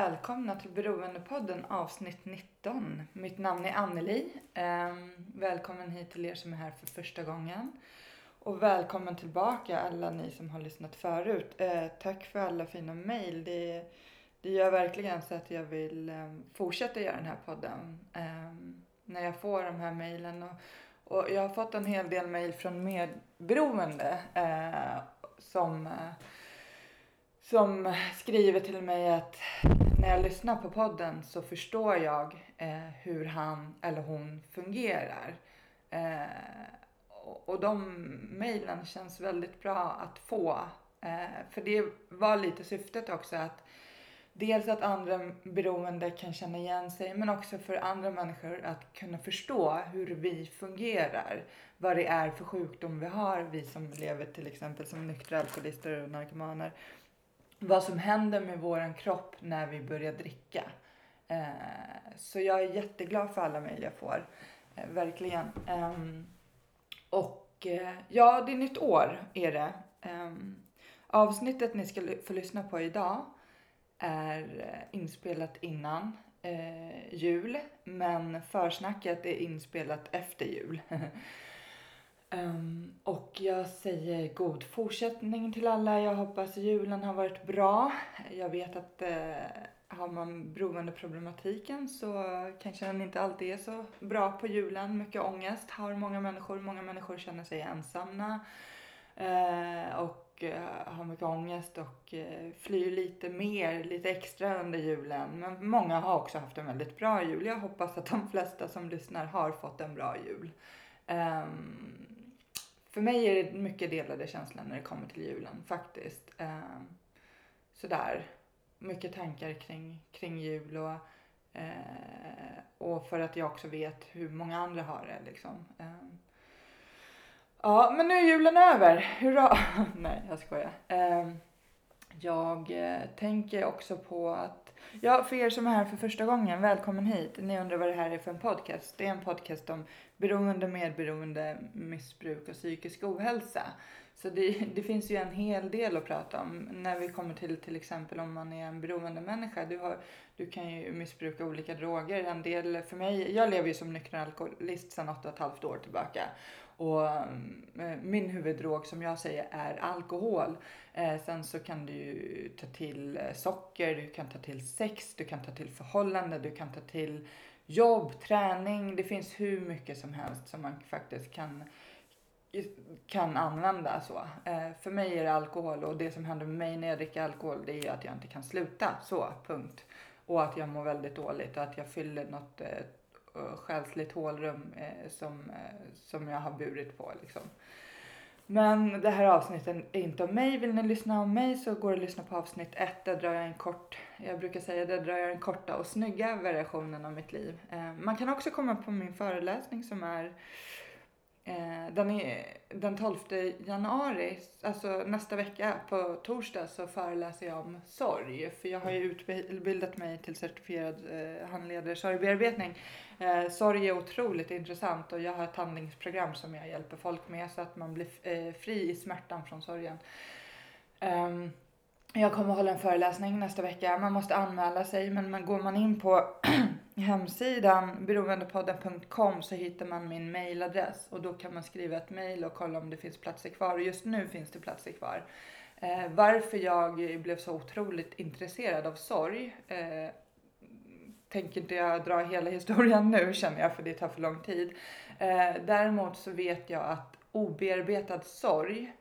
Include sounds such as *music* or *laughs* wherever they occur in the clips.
Välkomna till Beroendepodden avsnitt 19. Mitt namn är Anneli. Ehm, välkommen hit till er som är här för första gången. Och välkommen tillbaka alla ni som har lyssnat förut. Eh, tack för alla fina mejl. Det, det gör verkligen så att jag vill ehm, fortsätta göra den här podden. Ehm, när jag får de här mejlen. Och, och, jag har fått en hel del mejl från medberoende eh, som eh, som skriver till mig att när jag lyssnar på podden så förstår jag eh, hur han eller hon fungerar. Eh, och, de mejlen känns väldigt bra att få. Eh, för det var lite syftet också att dels att andra beroende kan känna igen sig men också för andra människor att kunna förstå hur vi fungerar. Vad det är för sjukdom vi har, vi som lever till exempel som nyktra alkoholister och narkomaner vad som händer med våran kropp när vi börjar dricka. Eh, så jag är jätteglad för alla mejl jag får. Eh, verkligen. Ehm, och eh, ja, det är nytt år är det. Ehm, avsnittet ni ska få lyssna på idag är inspelat innan jul. Men försnacket är inspelat efter jul. *laughs* Um, och jag säger god fortsättning till alla. Jag hoppas julen har varit bra. Jag vet att uh, har man beroendeproblematiken så kanske den inte alltid är så bra på julen. Mycket ångest har många människor. Många människor känner sig ensamma uh, och uh, har mycket ångest och flyr lite mer, lite extra under julen. Men många har också haft en väldigt bra jul. Jag hoppas att de flesta som lyssnar har fått en bra jul. Um, för mig är det mycket delade känslor när det kommer till julen faktiskt. Eh, sådär, mycket tankar kring, kring jul och, eh, och för att jag också vet hur många andra har det liksom. Eh, ja, men nu är julen över. Hurra! *laughs* Nej, jag skojar. Ehm, eh, jag tänker också på att, ja för er som är här för första gången, välkommen hit. Ni undrar vad det här är för en podcast. Det är en podcast om beroende, medberoende, missbruk och psykisk ohälsa. Så det, det finns ju en hel del att prata om när vi kommer till till exempel om man är en beroende människa. Du, har, du kan ju missbruka olika droger. En del, för mig, jag lever ju som nykter alkoholist sedan 8,5 år tillbaka. Och eh, min huvuddrog som jag säger är alkohol. Eh, sen så kan du ju ta till eh, socker, du kan ta till sex, du kan ta till förhållande, du kan ta till jobb, träning. Det finns hur mycket som helst som man faktiskt kan kan använda så. Eh, för mig är det alkohol och det som händer med mig när jag dricker alkohol det är ju att jag inte kan sluta. Så, punkt. Och att jag mår väldigt dåligt och att jag fyller något eh, Eh, själsligt hålrum eh, som, eh, som jag har burit på liksom. Men det här avsnittet är inte om mig. Vill ni lyssna om mig så går det att lyssna på avsnitt 1. Där drar jag en kort, jag brukar säga där drar jag den korta och snygga versionen av mitt liv. Eh, man kan också komma på min föreläsning som är Eh, den, är, den 12 januari, alltså nästa vecka på torsdag så föreläser jag om sorg. För jag har ju utbildat mig till certifierad eh, handledare i sorgbearbetning. Eh, sorg är otroligt intressant och jag har ett handlingsprogram som jag hjälper folk med så att man blir eh, fri i smärtan från sorgen. Um, jag kommer att hålla en föreläsning nästa vecka. Man måste anmäla sig men man, går man in på *clears throat* hemsidan beroendepodden.com så hittar man min mailadress och då kan man skriva ett mail och kolla om det finns platser kvar. Och just nu finns det platser kvar. Eh, varför jag blev så otroligt intresserad av sorg eh, tänker inte jag dra hela historien nu känner jag för det tar för lång tid. Eh, däremot så vet jag att obearbetad sorg eh,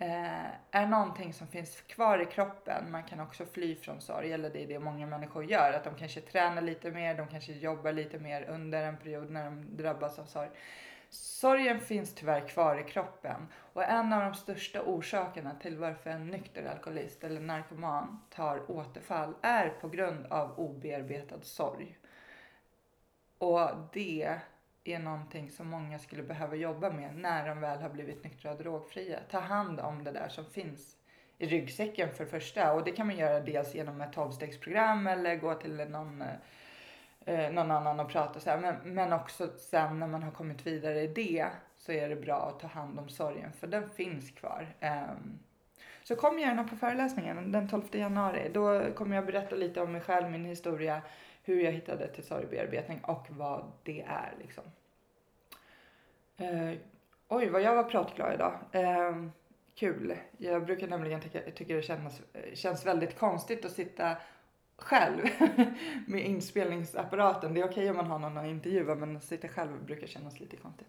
Eh, är någonting som finns kvar i kroppen. Man kan också fly från sorg, eller det är det många människor gör. Att de kanske tränar lite mer, de kanske jobbar lite mer under en period när de drabbas av sorg. Sorgen finns tyvärr kvar i kroppen och en av de största orsakerna till varför en nykter alkoholist eller narkoman tar återfall är på grund av obearbetad sorg. Och det är någonting som många skulle behöva jobba med när de väl har blivit nyktra och drogfria. Ta hand om det där som finns i ryggsäcken för det första. Och det kan man göra dels genom ett tolvstegsprogram eller gå till någon, eh, någon annan och prata så här. Men, men också sen när man har kommit vidare i det så är det bra att ta hand om sorgen för den finns kvar. Um, Så kom gärna på föreläsningen den 12 januari. Då kommer jag berätta lite om mig själv, min historia, hur jag hittade till sorgbearbetning och vad det är liksom. Eh, oj, vad jag var pratglad idag. Eh, kul. Jag brukar nämligen tycka, tycka det känns, känns väldigt konstigt att sitta själv *laughs* med inspelningsapparaten. Det är okej om man har någon att intervjua men att sitta själv brukar kännas lite konstigt.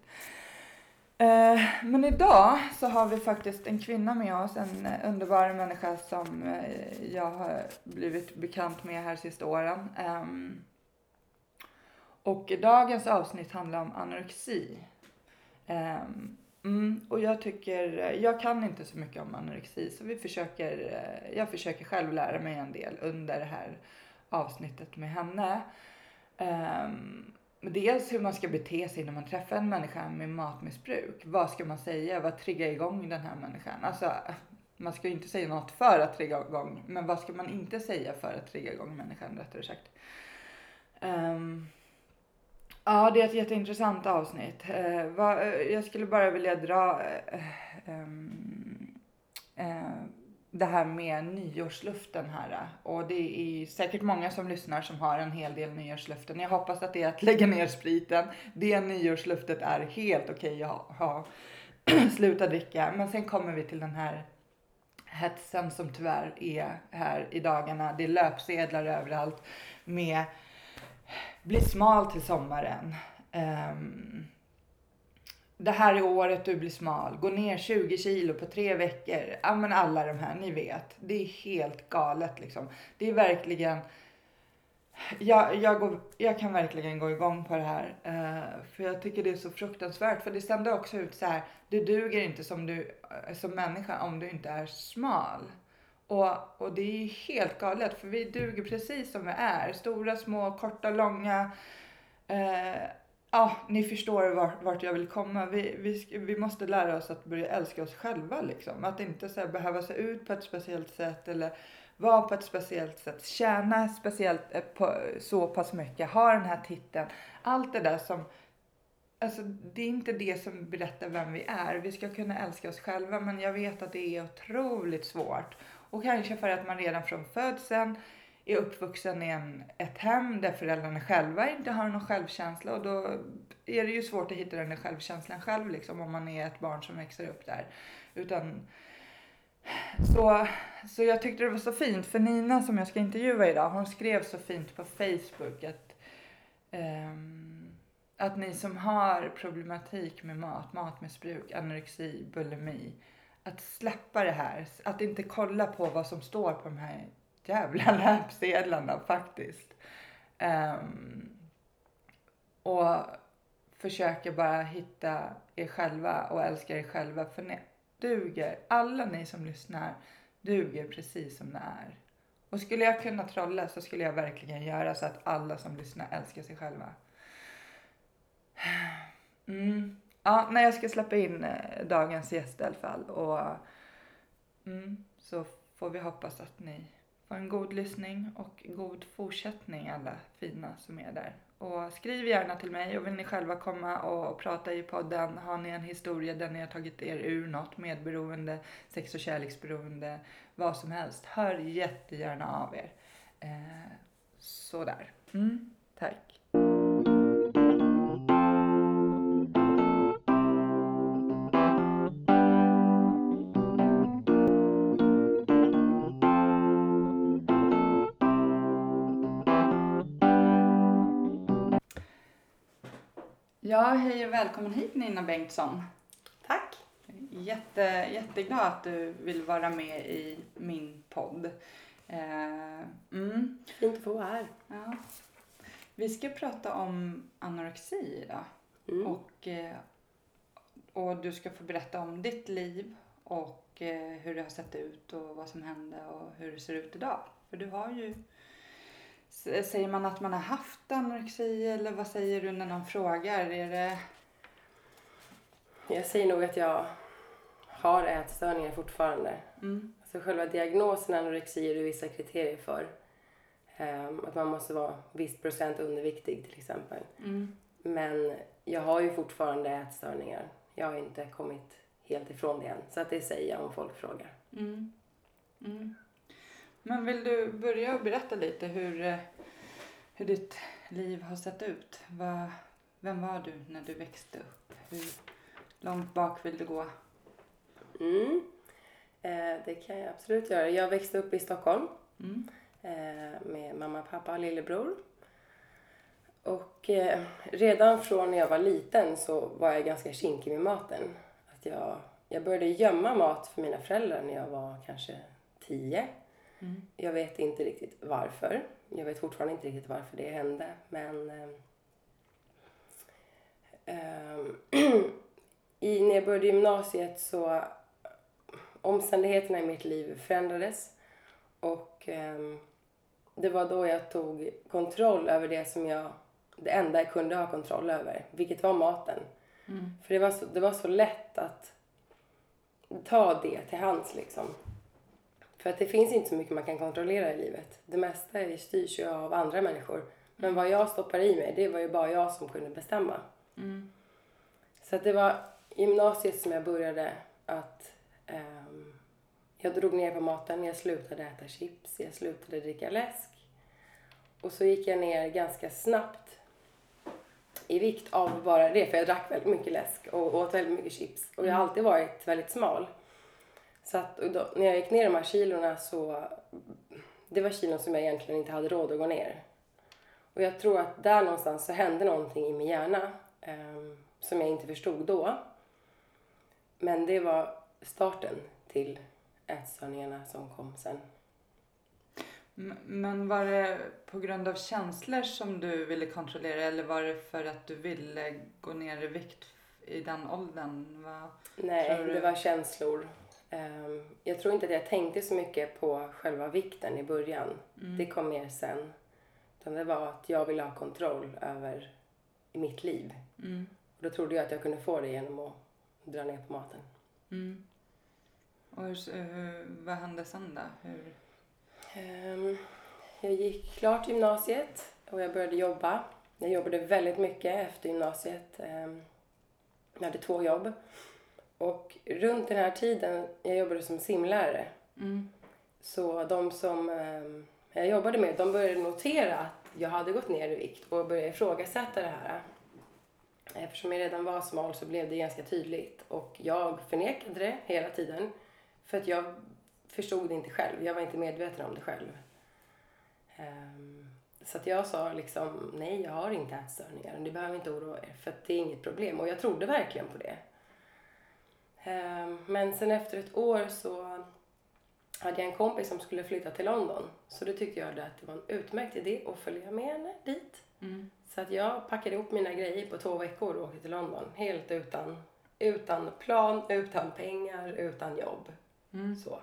Eh, men idag så har vi faktiskt en kvinna med oss, en eh, underbar människa som eh, jag har blivit bekant med här sista åren. Ehm, och dagens avsnitt handlar om anorexi. Ehm, mm, och jag tycker, jag kan inte så mycket om anorexi så vi försöker, jag försöker själv lära mig en del under det här avsnittet med henne. Um, dels hur man ska bete sig när man träffar en människa med matmissbruk. Vad ska man säga? Vad triggar igång den här människan? Alltså, man ska ju inte säga något för att trigga igång, men vad ska man inte säga för att trigga igång människan rättare sagt. Um, ja, det är ett jätteintressant avsnitt. Uh, vad, eh, jag skulle bara vilja dra uh, um, uh, det här med nyårsluften här. Äh. Och det är säkert många som lyssnar som har en hel del nyårsluften. Jag hoppas att det är att lägga ner spriten. Det nyårsluftet är helt okej okay att ha. ha. *clears throat* Sluta dricka. Men sen kommer vi till den här hetsen som tyvärr är här i dagarna. Det är löpsedlar överallt med bli smal till sommaren. Um, det här är året du blir smal, gå ner 20 kilo på tre veckor. Ja men alla de här, ni vet. Det är helt galet liksom. Det är verkligen, jag, jag, går, jag kan verkligen gå igång på det här. Uh, för jag tycker det är så fruktansvärt. För det stämde också ut så här, du duger inte som, du, eh, som människa om du inte är smal. Och, och det är helt galet för vi duger precis som vi är. Stora, små, korta, långa. Uh, ja, ni förstår vart, vart jag vill komma. Vi, vi, vi måste lära oss att börja älska oss själva liksom. Att inte så här, behöva se ut på ett speciellt sätt eller vara på ett speciellt sätt, tjäna speciellt eh, på, så pass mycket, ha den här titeln. Allt det där som, alltså det är inte det som berättar vem vi är. Vi ska kunna älska oss själva men jag vet att det är otroligt svårt. Och kanske för att man redan från födseln är uppvuxen i en, ett hem där föräldrarna själva inte har någon självkänsla och då är det ju svårt att hitta den där självkänslan själv liksom om man är ett barn som växer upp där. Utan så, så jag tyckte det var så fint för Nina som jag ska intervjua idag hon skrev så fint på Facebook att um, att ni som har problematik med mat, matmissbruk, anorexi, bulimi, att släppa det här. Att inte kolla på vad som står på de här jävla *laughs* löpsedlarna faktiskt. Um, och försöker bara hitta er själva och älska er själva. För ni duger, alla ni som lyssnar duger precis som ni är. Och skulle jag kunna trolla så skulle jag verkligen göra så att alla som lyssnar älskar sig själva. *sighs* Mm. Ja, när jag ska släppa in eh, dagens gäst i alla fall. Och mm, så får vi hoppas att ni få en god lyssning och god fortsättning alla fina som är där. Och skriv gärna till mig och vill ni själva komma och prata i podden, har ni en historia där ni har tagit er ur något medberoende, sex och kärleksberoende, vad som helst, hör jättegärna av er. Eh, sådär. Mm, tack. Ja, hej och välkommen hit Nina Bengtsson. Tack. Jätte, jätteglad att du vill vara med i min podd. Eh, mm. Fint att få vara här. Ja. Vi ska prata om anorexi idag. Mm. Och, eh, och du ska få berätta om ditt liv och eh, hur det har sett ut och vad som hände och hur det ser ut idag. För du har ju Säger man att man har haft anorexi eller vad säger du när någon frågar? Är det... Jag säger nog att jag har ätstörningar fortfarande. Mm. Alltså själva diagnosen anorexi är det vissa kriterier för. Um, att man måste vara viss procent underviktig till exempel. Mm. Men jag har ju fortfarande ätstörningar. Jag har inte kommit helt ifrån det än. Så att det säger jag om folk frågar. Mm. Mm. Men vill du börja och berätta lite hur, eh, hur ditt liv har sett ut? Vad, vem var du när du växte upp? Hur långt bak vill du gå? Mm. Eh, det kan jag absolut göra. Jag växte upp i Stockholm Mm. eh, med mamma, pappa och lillebror. Och eh, redan från när jag var liten så var jag ganska kinkig med maten. Att jag, jag började gömma mat för mina föräldrar när jag var kanske tio. Mm. Jag vet inte riktigt varför. Jag vet fortfarande inte riktigt varför det hände. Men eh, ehm, *clears throat* i, när jag började gymnasiet så omständigheterna i mitt liv förändrades. Och ehm, det var då jag tog kontroll över det som jag, det enda jag kunde ha kontroll över, vilket var maten. Mm. För det var så, det var så lätt att ta det till hands liksom. För att det finns inte så mycket man kan kontrollera i livet. Det mesta är- styrs ju av andra människor. Men vad jag stoppar i mig, det var ju bara jag som kunde bestämma. Mm. Så att det var gymnasiet som jag började att ehm, jag drog ner på maten, jag slutade äta chips, jag slutade dricka läsk. Och så gick jag ner ganska snabbt i vikt av bara det, för jag drack väldigt mycket läsk och åt väldigt mycket chips. Och jag har alltid varit väldigt smal. Så att då, när jag gick ner de här kilorna så, det var kilon som jag egentligen inte hade råd att gå ner. Och jag tror att där någonstans så hände någonting i min hjärna ehm, som jag inte förstod då. Men det var starten till ätstörningarna som kom sen. Men var det på grund av känslor som du ville kontrollera eller var det för att du ville gå ner i vikt i den åldern? Vad- Nej, det var känslor. Ehm, jag tror inte att jag tänkte så mycket på själva vikten i början. Det kom mer sen. Utan det var att jag ville ha kontroll över mitt liv. Mm. Och då trodde jag att jag kunde få det genom att dra ner på maten. Mm. Och hur, hur, vad hände sen då? Hur? Ehm, Jag gick klart gymnasiet och jag började jobba. Jag jobbade väldigt mycket efter gymnasiet. Ehm, Jag hade två jobb. Och runt den här tiden, jag jobbade som simlärare, Mm. så de som ehm, jag jobbade med, de började notera att jag hade gått ner i vikt och började ifrågasätta det här. Eftersom jag redan var smal så blev det ganska tydligt och jag förnekade det hela tiden för att jag förstod det inte själv. Jag var inte medveten om det själv. Ehm, Så att jag sa liksom, nej jag har inte ätstörningar. Ni behöver inte oroa er för att det är inget problem. Och jag trodde verkligen på det. Ehm, Men sen efter ett år så hade jag en kompis som skulle flytta till London. Så då tyckte jag att det var en utmärkt idé att följa med henne dit. Mm. Så att jag packade ihop mina grejer på två veckor och åkte till London. Helt utan, utan plan, utan pengar, utan jobb. Mm. Så.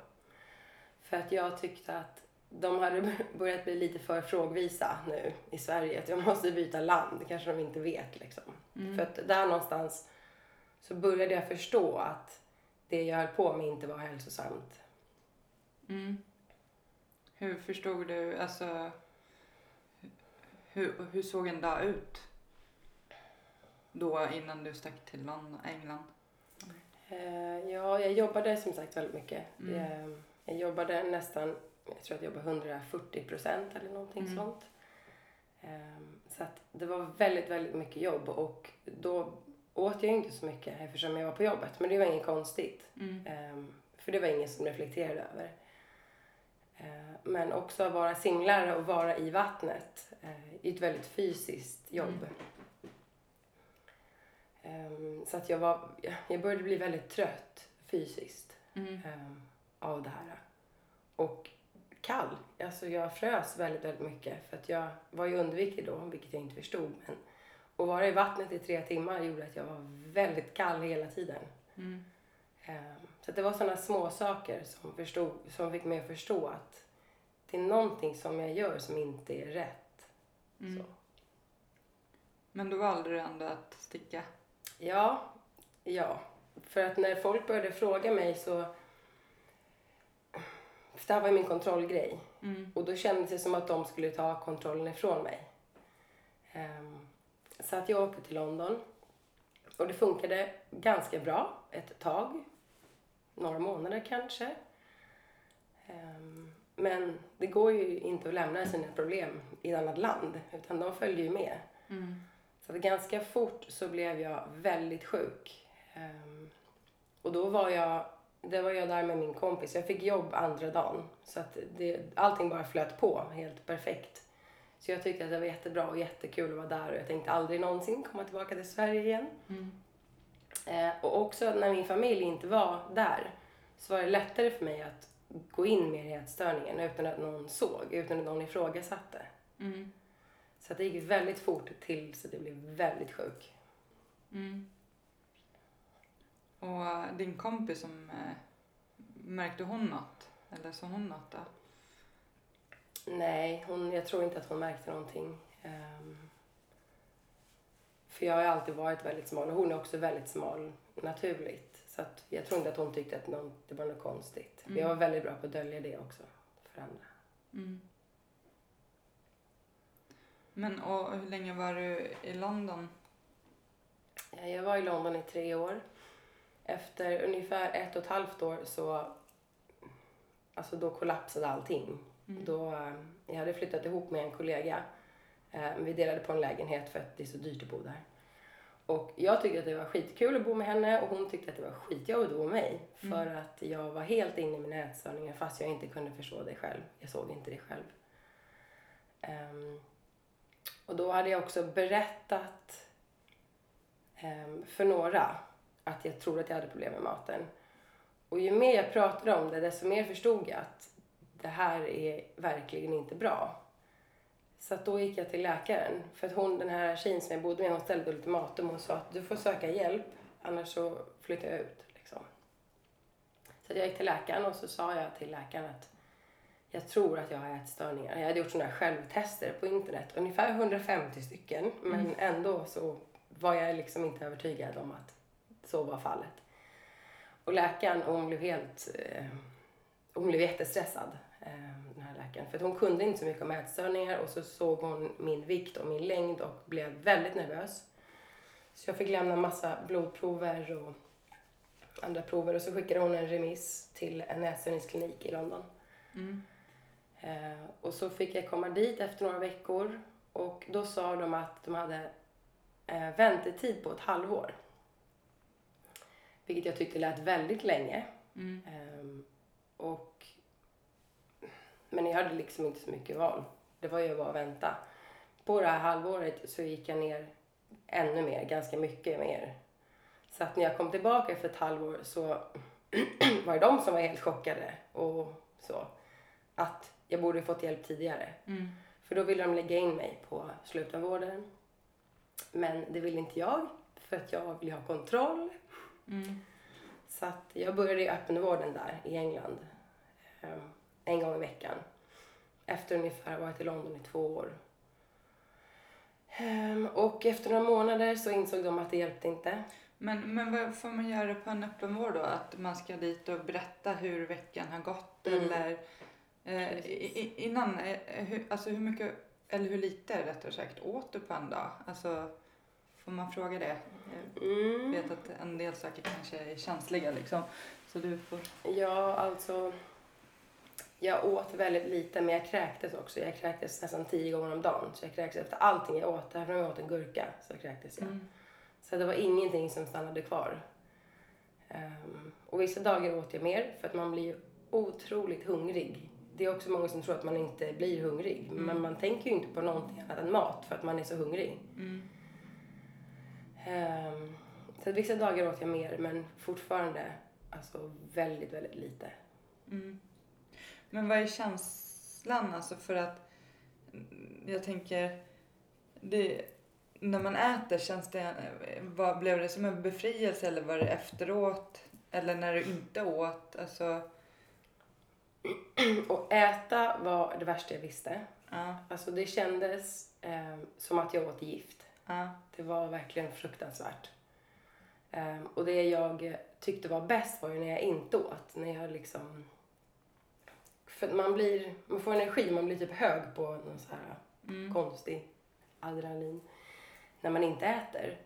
För att jag tyckte att de hade *laughs* börjat bli lite för frågvisa nu i Sverige. Att jag måste byta land. Det kanske de inte vet liksom. Mm. För att där någonstans så började jag förstå att det jag höll på med inte var hälsosamt. Mm. Hur förstod du, alltså hur, hur såg en dag ut? Då innan du stack till England? Eh, ja, jag jobbade som sagt väldigt mycket. Mm. Jag, jag jobbade nästan, jag tror att jag jobbade 140 procent eller någonting Mm. sånt. Ehm, så att det var väldigt, väldigt mycket jobb och då åt jag inte så mycket eftersom jag var på jobbet. Men det var inget konstigt. Mm. Ehm, för det var ingen som reflekterade över. Ehm, men också att vara simlare och vara i vattnet eh, är ett väldigt fysiskt jobb. Ehm, så att jag var, jag började bli väldigt trött fysiskt Mm. av det här. Och kall. Alltså jag frös väldigt, väldigt mycket för att jag var ju underviktig då, vilket jag inte förstod. Men att vara i vattnet i tre timmar gjorde att jag var väldigt kall hela tiden. Mm. Ehm, Så det var sådana små saker som, förstod, som fick mig att förstå att det är någonting som jag gör som inte är rätt. Mm. Men då valde du ändå att sticka? Ja, ja. För att när folk började fråga mig så... För det här var ju min kontrollgrej. Mm. Och då kändes det som att de skulle ta kontrollen ifrån mig. Ehm, så att jag åkte till London. Och det funkade ganska bra ett tag. Några månader kanske. Ehm, men det går ju inte att lämna sina problem i ett annat land, utan de följer ju med. Mm. Så att ganska fort så blev jag väldigt sjuk. Ehm, och då var jag, det var jag där med min kompis. Jag fick jobb andra dagen. Så att det, allting bara flöt på helt perfekt. Så jag tyckte att det var jättebra och jättekul att vara där och jag tänkte aldrig någonsin komma tillbaka till Sverige igen. Mm. Eh, och också när min familj inte var där så var det lättare för mig att gå in mer i ätstörningen utan att någon såg, utan att någon ifrågasatte. Mm. Så att det gick väldigt fort tills att jag blev väldigt sjuk. Mm. Och din kompis som eh, märkte hon något? Eller sa hon något då? Nej, hon, jag tror inte att hon märkte någonting. Ehm, för jag har alltid varit väldigt smal och hon är också väldigt smal naturligt. Så att jag tror inte att hon tyckte att någon, det var något konstigt. Mm. Jag var väldigt bra på att dölja det också för andra. Mm. Men och hur länge var du i London? Jag var i London i tre år. Efter ungefär ett och ett halvt år så alltså då kollapsade allting. Mm. Då, eh, jag hade flyttat ihop med en kollega. Eh, Vi delade på en lägenhet för att det är så dyrt att bo där. Och jag tyckte att det var skitkul att bo med henne och hon tyckte att det var skitjobbigt att bo med mig. För att jag var helt inne i mina ätstörningar fast jag inte kunde förstå det själv. Jag såg inte det själv. Ehm, och då hade jag också berättat ehm, för några att jag trodde att jag hade problem med maten. Och ju mer jag pratade om det, desto mer förstod jag att det här är verkligen inte bra. Så att då gick jag till läkaren. För att hon, den här tjejen som jag bodde med, hon ställde ultimatum och sa att du får söka hjälp, annars så flyttar jag ut. Liksom. Så jag gick till läkaren och så sa jag till läkaren att jag tror att jag har ätstörningar. Jag hade gjort sådana här självtester på internet, ungefär 150 stycken. Men ändå så var jag liksom inte övertygad om att så var fallet. Och läkaren, hon blev helt... Eh, hon blev jättestressad, den här läkaren. För hon kunde inte så mycket om ätstörningar och så såg hon min vikt och min längd och blev väldigt nervös. Så jag fick lämna massa blodprover och andra prover och så skickade hon en remiss till en ätstörningsklinik i London. Mm. Eh, och så fick jag komma dit efter några veckor och då sa de att de hade eh, väntetid på ett halvår. Vilket jag tyckte lät väldigt länge. Mm. Ehm, och, men jag hade liksom inte så mycket val. Det var ju bara att vänta. På det här halvåret så gick jag ner ännu mer, ganska mycket mer. Så att när jag kom tillbaka efter ett halvår så *clears throat* var det de som var helt chockade och så. Att jag borde fått hjälp tidigare. Mm. För då ville de lägga in mig på slutenvården. Men det ville inte jag, för att jag ville ha kontroll. Mm. Så att jag började i öppenvården där i England. En gång i veckan. Efter ungefär att ha varit i London i två år. Ehm, Och efter några månader så insåg de att det hjälpte inte. Men, men vad får man göra på en öppenvård då? Att man ska dit och berätta hur veckan har gått Mm. eller eh, innan, eh, hur, alltså hur mycket, eller hur lite rättare sagt, åt du på en dag? Alltså, får man fråga det? Jag Mm. vet att en del saker kanske är känsliga liksom. Så du får... Ja, alltså. Jag åt väldigt lite, men jag kräktes också. Jag kräktes nästan tio gånger om dagen. Så jag kräktes efter allting jag åt. Även om jag åt en gurka så kräktes jag. Mm. Så det var ingenting som stannade kvar. Ehm, och vissa dagar åt jag mer för att man blir otroligt hungrig. Det är också många som tror att man inte blir hungrig. Men man tänker ju inte på någonting annat än mat för att man är så hungrig. Mm. Ehm, så vissa dagar åt jag mer men fortfarande alltså väldigt, väldigt lite. Mm. Men vad är känslan alltså för att mm, jag tänker det, när man äter känns det, vad, blev det som en befrielse eller var det efteråt? Eller när du inte åt? Alltså, *clears throat* Och äta var det värsta jag visste. ja, Alltså det kändes ehm, som att jag åt gift. ja, Det var verkligen fruktansvärt. Ehm, och det jag tyckte var bäst var ju när jag inte åt. När jag liksom... För man blir... Man får energi, man blir typ hög på någon så här mm, konstig adrenalin. När man inte äter.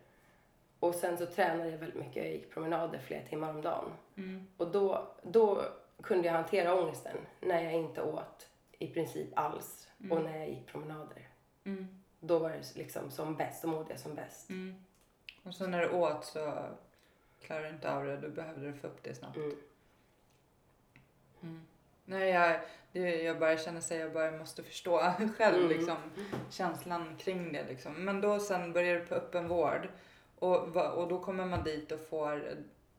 Och sen så tränade jag väldigt mycket. Jag gick promenader flera timmar om dagen. mm, Och då, då kunde jag hantera ångesten när jag inte åt i princip alls Mm. och när jag gick promenader. Mm. Då var det liksom som bäst, då mådde jag som bäst. Mm. Och så när du åt så klarar du inte av det, då behövde du få upp det snabbt. Mm. Nej, jag, det, jag bara känner sig, jag bara måste förstå *laughs* själv Mm. liksom, känslan kring det. Liksom. Men då sen börjar du på öppen vård och, och då kommer man dit och får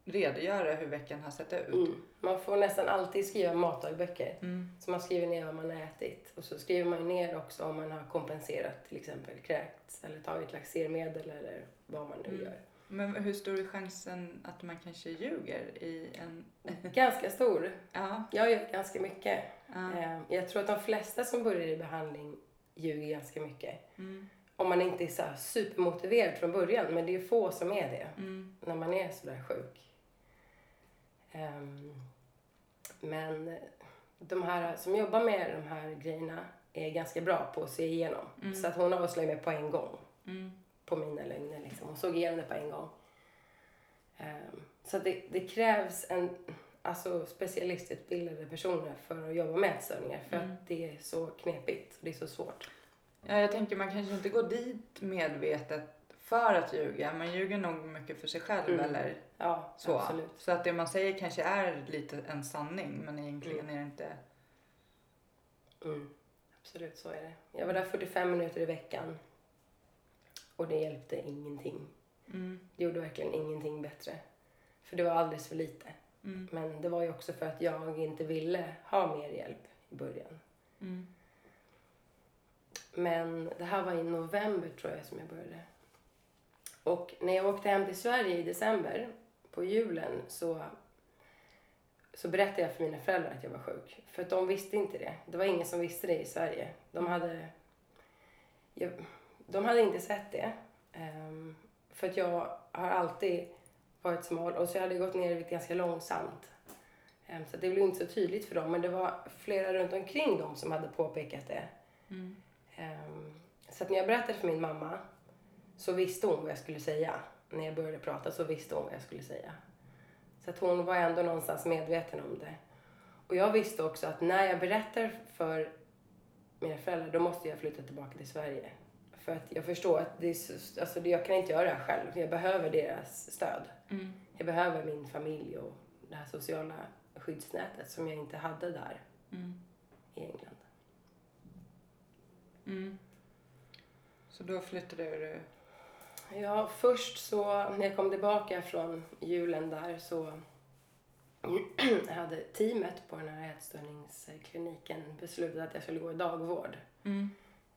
redogöra hur veckan har sett ut. Mm. Man får nästan alltid skriva matdagböcker. Mm. Så man skriver ner vad man har ätit. Och så skriver man ner också om man har kompenserat, till exempel kräkts eller tagit laxermedel eller vad man nu Mm. gör. Men hur stor är chansen att man kanske ljuger i en... Ganska stor. Ja. Jag gör ganska mycket. ja. Eh, Jag tror att de flesta som börjar i behandling ljuger ganska mycket. Mm. Om man inte är så supermotiverad från början, men det är få som är det Mm. när man är sådär sjuk. Ehm, men de här som jobbar med de här grejerna är ganska bra på att se igenom. Mm. Så att hon avslöjade mig på en gång Mm. På mina lögner. Liksom. Hon såg igenom det på en gång. Ehm, så det, det krävs en, alltså specialistutbildade personer för att jobba med ätstörningar för Mm. att det är så knepigt. Det är så svårt. Ja, jag tänker man kanske inte går dit medvetet för att ljuga. Man ljuger nog mycket för sig själv Mm. eller Ja, så. absolut. Så att det man säger kanske är lite en sanning men egentligen är det inte... Mm. Absolut, så är det. Jag var där 45 minuter i veckan och det hjälpte ingenting. Mm. Det gjorde verkligen ingenting bättre. För det var alldeles för lite. Mm. Men det var ju också för att jag inte ville ha mer hjälp i början. Mm. Men det här var i november tror jag som jag började. Och när jag åkte hem till Sverige i december på julen så, så berättade jag för mina föräldrar att jag var sjuk. För att de visste inte det. Det var ingen som visste det i Sverige. De hade, jag, de hade inte sett det. Ehm, för att jag har alltid varit smal och så jag hade gått ner i vikt ganska långsamt. Ehm, så det blev inte så tydligt för dem. Men det var flera runt omkring dem som hade påpekat det. Mm. Ehm, Så att när jag berättade för min mamma så visste hon vad jag skulle säga. När jag började prata så visste hon vad jag skulle säga. Så att hon var ändå någonstans medveten om det. Och jag visste också att när jag berättar för mina föräldrar då måste jag flytta tillbaka till Sverige. För att jag förstår att det är så, alltså jag kan inte göra det här själv. Jag behöver deras stöd. Mm. Jag behöver min familj och det här sociala skyddsnätet som jag inte hade där Mm. i England. Mm. Så då flyttade du... Ja, först så när jag kom tillbaka från julen där så *clears throat* hade teamet på den här ätstörningskliniken beslutat att jag skulle gå i dagvård. Mm.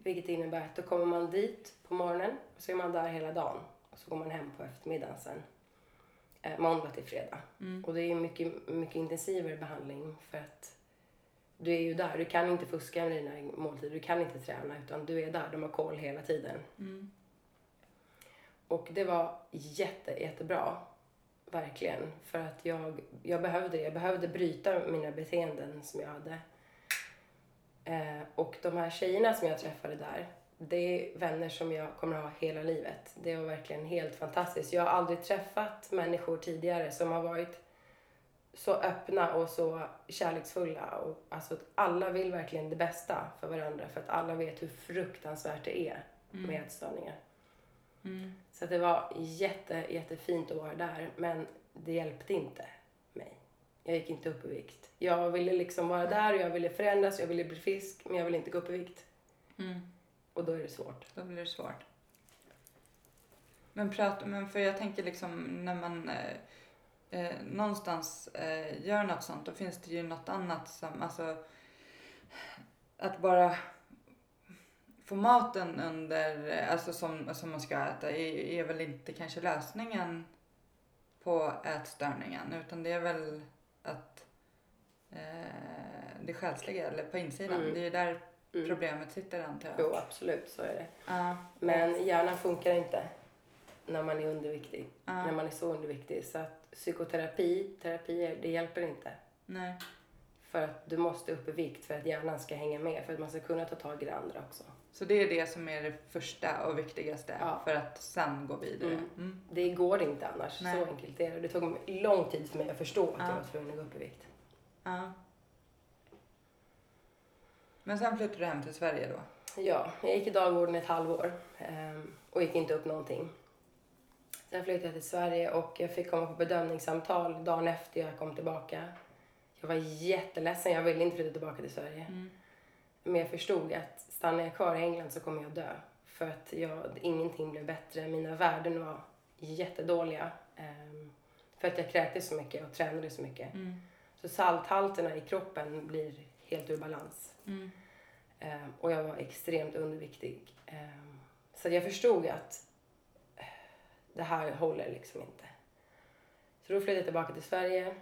Vilket innebär att då kommer man dit på morgonen och så är man där hela dagen. Och så går man hem på eftermiddagen sen. Eh, måndag till fredag. Mm. Och det är mycket, mycket intensivare behandling för att du är ju där. Du kan inte fuska med dina måltider. Du kan inte träna utan du är där. De har koll hela tiden. Mm. Och det var jätte, jättebra. Verkligen. För att jag, jag behövde det. Jag behövde bryta mina beteenden som jag hade. Eh, och de här tjejerna som jag träffade där, det är vänner som jag kommer att ha hela livet. Det var verkligen helt fantastiskt. Jag har aldrig träffat människor tidigare som har varit så öppna och så kärleksfulla. Och, alltså, alla vill verkligen det bästa för varandra för att alla vet hur fruktansvärt det är med ätstörningar. Mm. Så det var jätte, jättefint att vara där, men det hjälpte inte. Jag gick inte upp i vikt. Jag ville liksom vara där och jag ville förändras, jag ville bli frisk, men jag ville inte gå upp i vikt. Mm. Och då är det svårt. Då blir det svårt. Men, prat, men för jag tänker liksom när man eh, eh, någonstans eh, gör något sånt då finns det ju något annat som, alltså att bara få maten under, eh, alltså som, som man ska äta är, är väl inte kanske lösningen på ätstörningen utan det är väl att eh, det själsliga eller på insidan, Mm. det är ju där Mm. problemet sitter antar jag. Jo, absolut, så är det. Ja. Men hjärnan funkar inte när man är underviktig. Ja. När man är så underviktig. Så att psykoterapi, terapier, det hjälper inte. Nej. För att du måste upp i vikt för att hjärnan ska hänga med, för att man ska kunna ta tag i det andra också. Så det är det som är det första och viktigaste Ja. för att sen gå vidare. Mm. Mm. Det går inte annars. Nej. Så enkelt är det. Det tog lång tid för mig att förstå att Ja. jag var tvungen att gå upp i vikt. Ja. Men sen flyttade du hem till Sverige då? Ja, jag gick i dagvården ett halvår ehm, och gick inte upp någonting. Sen flyttade jag till Sverige och jag fick komma på bedömningssamtal dagen efter jag kom tillbaka. Jag var jätteledsen, jag ville inte flytta tillbaka till Sverige. Mm. Men jag förstod att stannar jag kvar i England så kommer jag dö. För att jag, ingenting blev bättre, mina värden var jättedåliga. ehm, för att jag kräktes så mycket och tränade så mycket. Mm. Så salthalterna i kroppen blir helt ur balans. Mm. Ehm, och jag var extremt underviktig. Ehm, så jag förstod att eh, det här håller liksom inte. Så då flyttade jag tillbaka till Sverige. Och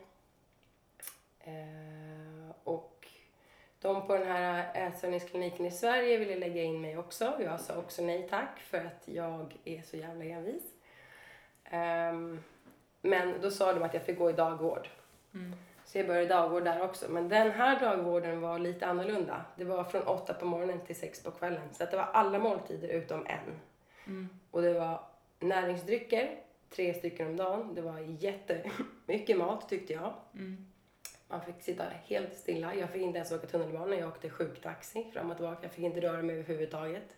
de på den här ätstörningskliniken i Sverige ville lägga in mig också. Jag sa också nej tack för att jag är så jävla envis. Ehm, men då sa de att jag fick gå i dagvård. Mm. Så jag började dagvård där också. Men den här dagvården var lite annorlunda. Det var från åtta på morgonen till sex på kvällen. Så det var alla måltider utom en. Mm. Och det var näringsdrycker, tre stycken om dagen. Det var jättemycket *laughs* mat tyckte jag. Mm. Man fick sitta helt stilla. Jag fick inte ens åka tunnelbana. Jag åkte sjuktaxi fram och tillbaka. Jag fick inte röra mig överhuvudtaget.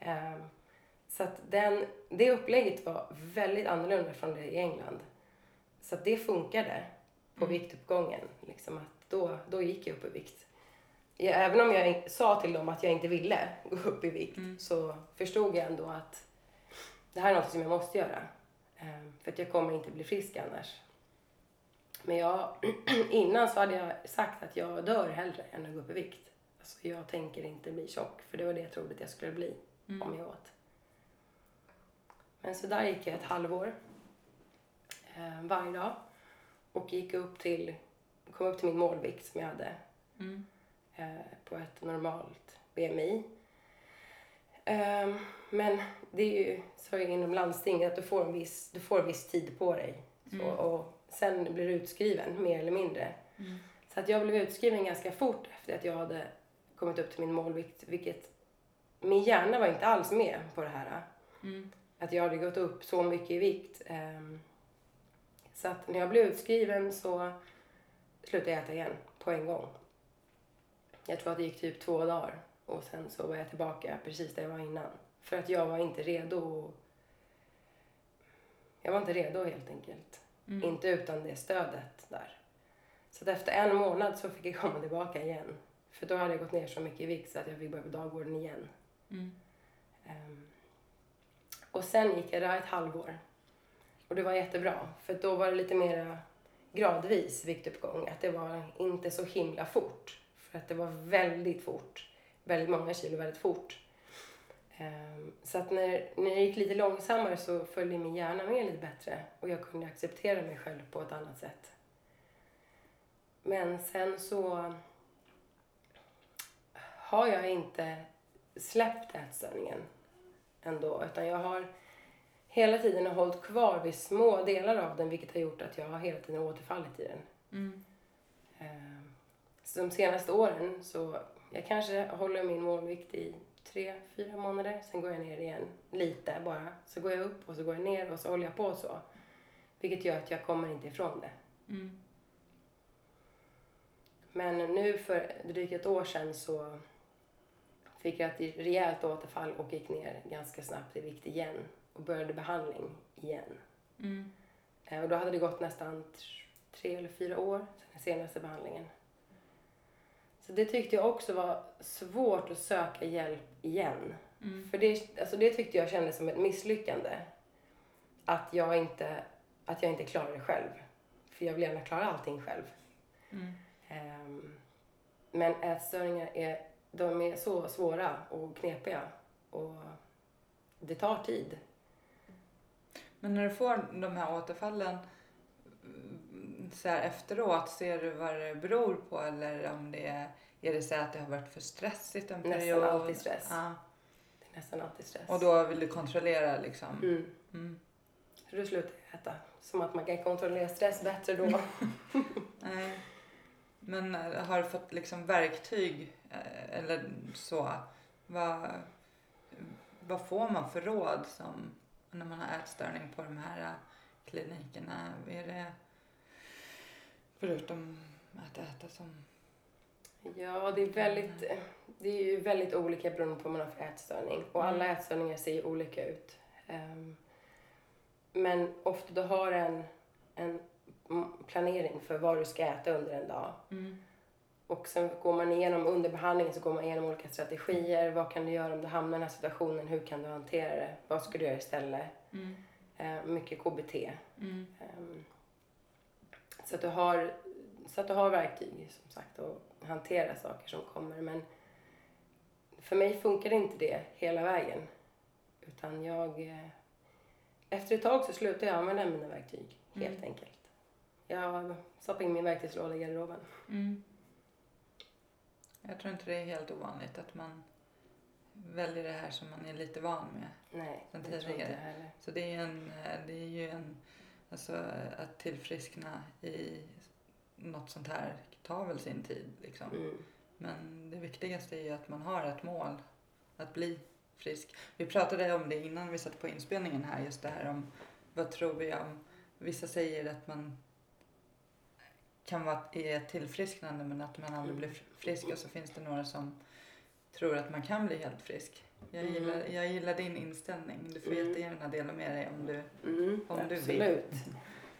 Ehm, så att den, det upplägget var väldigt annorlunda från det i England. Så att det funkade på Mm. viktuppgången. Liksom att då, då gick jag upp i vikt. Även om jag sa till dem att jag inte ville gå upp i vikt Mm. så förstod jag ändå att det här är något som jag måste göra. Ehm, för att jag kommer inte bli frisk annars. Men jag, *clears throat* innan så hade jag sagt att jag dör hellre än att gå upp i vikt. Alltså jag tänker inte bli tjock, för det var det jag trodde att jag skulle bli Mm. om jag åt. Men så där gick jag ett halvår. Eh, varje dag. Och gick upp till, kom upp till min målvikt som jag hade Mm. eh, på ett normalt BMI. Ehm, men det är ju så inom landstinget att du får en viss, du får en viss tid på dig. Så, Mm. Och sen blir utskriven mer eller mindre. Mm. Så att jag blev utskriven ganska fort efter att jag hade kommit upp till min målvikt. Vilket min hjärna var inte alls med på det här. Mm. Att jag hade gått upp så mycket i vikt. Ehm, Så att när jag blev utskriven så slutade jag äta igen på en gång. Jag tror att det gick typ två dagar och sen så var jag tillbaka precis där jag var innan. För att jag var inte redo. Jag var inte redo helt enkelt. Mm. Inte utan det stödet där. Så att efter en månad så fick jag komma tillbaka igen. För då hade jag gått ner så mycket i vikt så att jag fick börja på dagvården igen. Mm. Ehm, och sen gick jag där ett halvår. Och det var jättebra, för då var det lite mer gradvis viktuppgång. Att det var inte så himla fort. För att det var väldigt fort. Väldigt många kilo väldigt fort. Ehm, så att när, när det gick lite långsammare så följde min hjärna med lite bättre. Och jag kunde acceptera mig själv på ett annat sätt. Men sen så har jag inte släppt ätstörningen ändå. Utan jag har hela tiden hållit kvar vid små delar av den vilket har gjort att jag har hela tiden återfallit i den. Mm. Ehm, Så de senaste åren så jag kanske håller min målvikt i tre, fyra månader. Sen går jag ner igen lite bara. Så går jag upp och så går jag ner och så håller jag på så. Vilket gör att jag kommer inte ifrån det. Mm. Men nu för drygt ett år sedan så fick jag ett rejält återfall och gick ner ganska snabbt i vikt igen och började behandling igen. Mm. Eh, Och då hade det gått nästan tr- tre eller fyra år sedan den senaste behandlingen. Så det tyckte jag också var svårt att söka hjälp igen. Mm. För det, alltså det tyckte jag kändes som ett misslyckande. Att jag inte, att jag inte klarade det själv. För jag vill gärna klara allting själv. Mm. Ehm, Men ätstörningar är, de är så svåra och knepiga. Och det tar tid. Men när du får de här återfallen så här efteråt, ser du vad det beror på eller om det är, är det så att det har varit för stressigt en Nästan period? alltid stress. Ja. Det är nästan alltid stress. Och då vill du kontrollera liksom? Mm. Mm. Så då slutar äta. Som att man kan kontrollera stress bättre då. *laughs* Nej. Men eh, har du fått liksom verktyg eh, eller så? Vad, vad får man för råd som när man har ätstörning på de här eh, klinikerna? Är det förutom att äta som... Ja, det är väldigt, det är ju väldigt olika beroende på vad man har för ätstörning. Och alla Mm. ätstörningar ser ju olika ut. Ehm, men ofta du har en, en planering för vad du ska äta under en dag. Mm. Och sen går man igenom, under behandlingen så går man igenom olika strategier. Vad kan du göra om du hamnar i den här situationen? Hur kan du hantera det? Vad ska du göra istället? Mm. Eh, mycket KBT. Mm. Så, att du har, så att du har verktyg som sagt att hantera saker som kommer. Men för mig funkar inte det hela vägen. Utan jag... eh, Efter ett tag så slutade jag använda mina verktyg, helt Mm. enkelt. Jag stoppade in min verktygslåda i garderoben. Mm. Jag tror inte det är helt ovanligt att man väljer det här som man är lite van med. Nej, jag tidigare. Så det är, en, eh, det är ju en, alltså att tillfriskna i något sånt här tar väl sin tid liksom. Mm. Men det viktigaste är ju att man har ett mål att bli frisk. Vi pratade om det innan vi satte på inspelningen här, just det här om vad tror vi om, vissa säger att man kan vara i ett tillfrisknande men att man aldrig blir frisk och så finns det några som tror att man kan bli helt frisk. Jag Mm. gillar, jag gillar din inställning. Du får Mm. jättegärna dela med dig om du... Mm, Om du vill. absolut.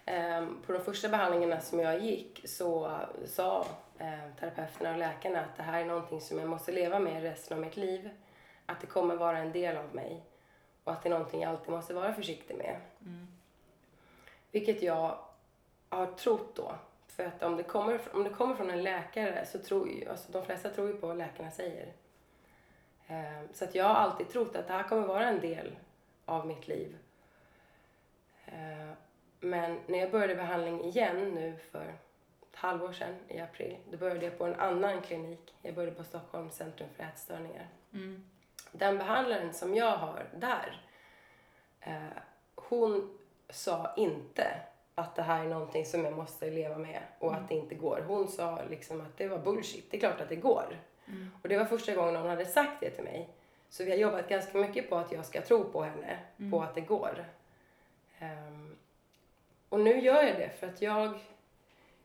Ehm, på de första behandlingarna som jag gick så sa eh, terapeuterna och läkarna att det här är någonting som jag måste leva med resten av mitt liv. Att det kommer vara en del av mig. Och att det är någonting jag alltid måste vara försiktig med. Mm. Vilket jag har trott då. För att om det kommer, om det kommer från en läkare så tror ju, alltså de flesta tror ju på vad läkarna säger. Ehm, Så att jag har alltid trott att det här kommer vara en del av mitt liv. Ehm, Men när jag började behandling igen nu för ett halvår sedan i april, då började jag på en annan klinik. Jag började på Stockholms centrum för ätstörningar Mm. den behandlaren som jag har där, eh, hon sa inte att det här är någonting som jag måste leva med och att det inte går. Hon sa liksom att det var bullshit, det är klart att det går. Mm. Och det var första gången hon hade sagt det till mig. Så vi har jobbat ganska mycket på att jag ska tro på henne, på att det går. Ehm, och nu gör jag det för att jag,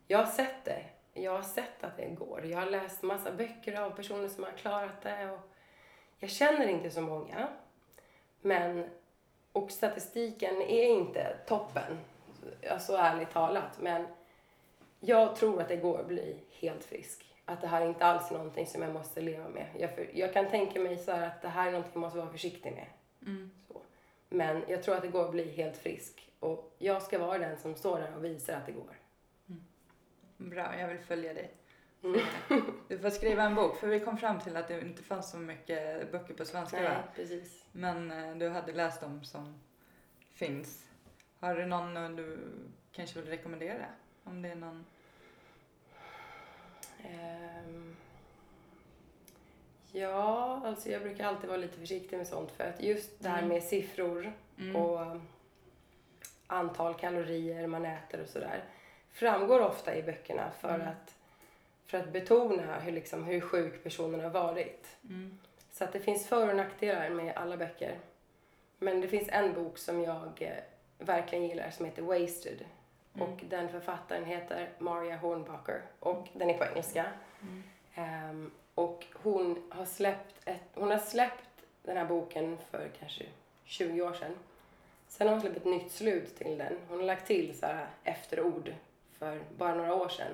jag har sett det. Jag har sett att det går. Jag har läst massa böcker av personer som har klarat det. Och jag känner inte så många. Men, och statistiken är inte toppen. Alltså ärligt talat. Men jag tror att det går att bli helt frisk. Att det här inte alls är någonting som jag måste leva med. Jag, för, jag kan tänka mig så här att det här är någonting jag måste vara försiktig med. Mm. Så. Men jag tror att det går att bli helt frisk. Och jag ska vara den som står där och visar att det går. Bra, jag vill följa dig. Mm. Du får skriva en bok, för vi kom fram till att det inte fanns så mycket böcker på svenska Nej, va? precis. Men eh, du hade läst dem som finns. Har du någon eh, du kanske vill rekommendera? Om det är någon... Ehm, ja, alltså jag brukar alltid vara lite försiktig med sånt för att just det här Mm. med siffror Mm. och antal kalorier man äter och sådär framgår ofta i böckerna för, Mm. att, för att betona hur, liksom, hur sjuk personen har varit. Mm. Så att det finns för och nackdelar med alla böcker. Men det finns en bok som jag eh, verkligen gillar som heter Wasted. Mm. Och den författaren heter Maria Hornbacher och den är på engelska. Ehm, och hon har, släppt ett, hon har släppt den här boken för kanske 20 år sedan. Sen har hon släppt ett nytt slut till den. Hon har lagt till så här efterord för bara några år sedan.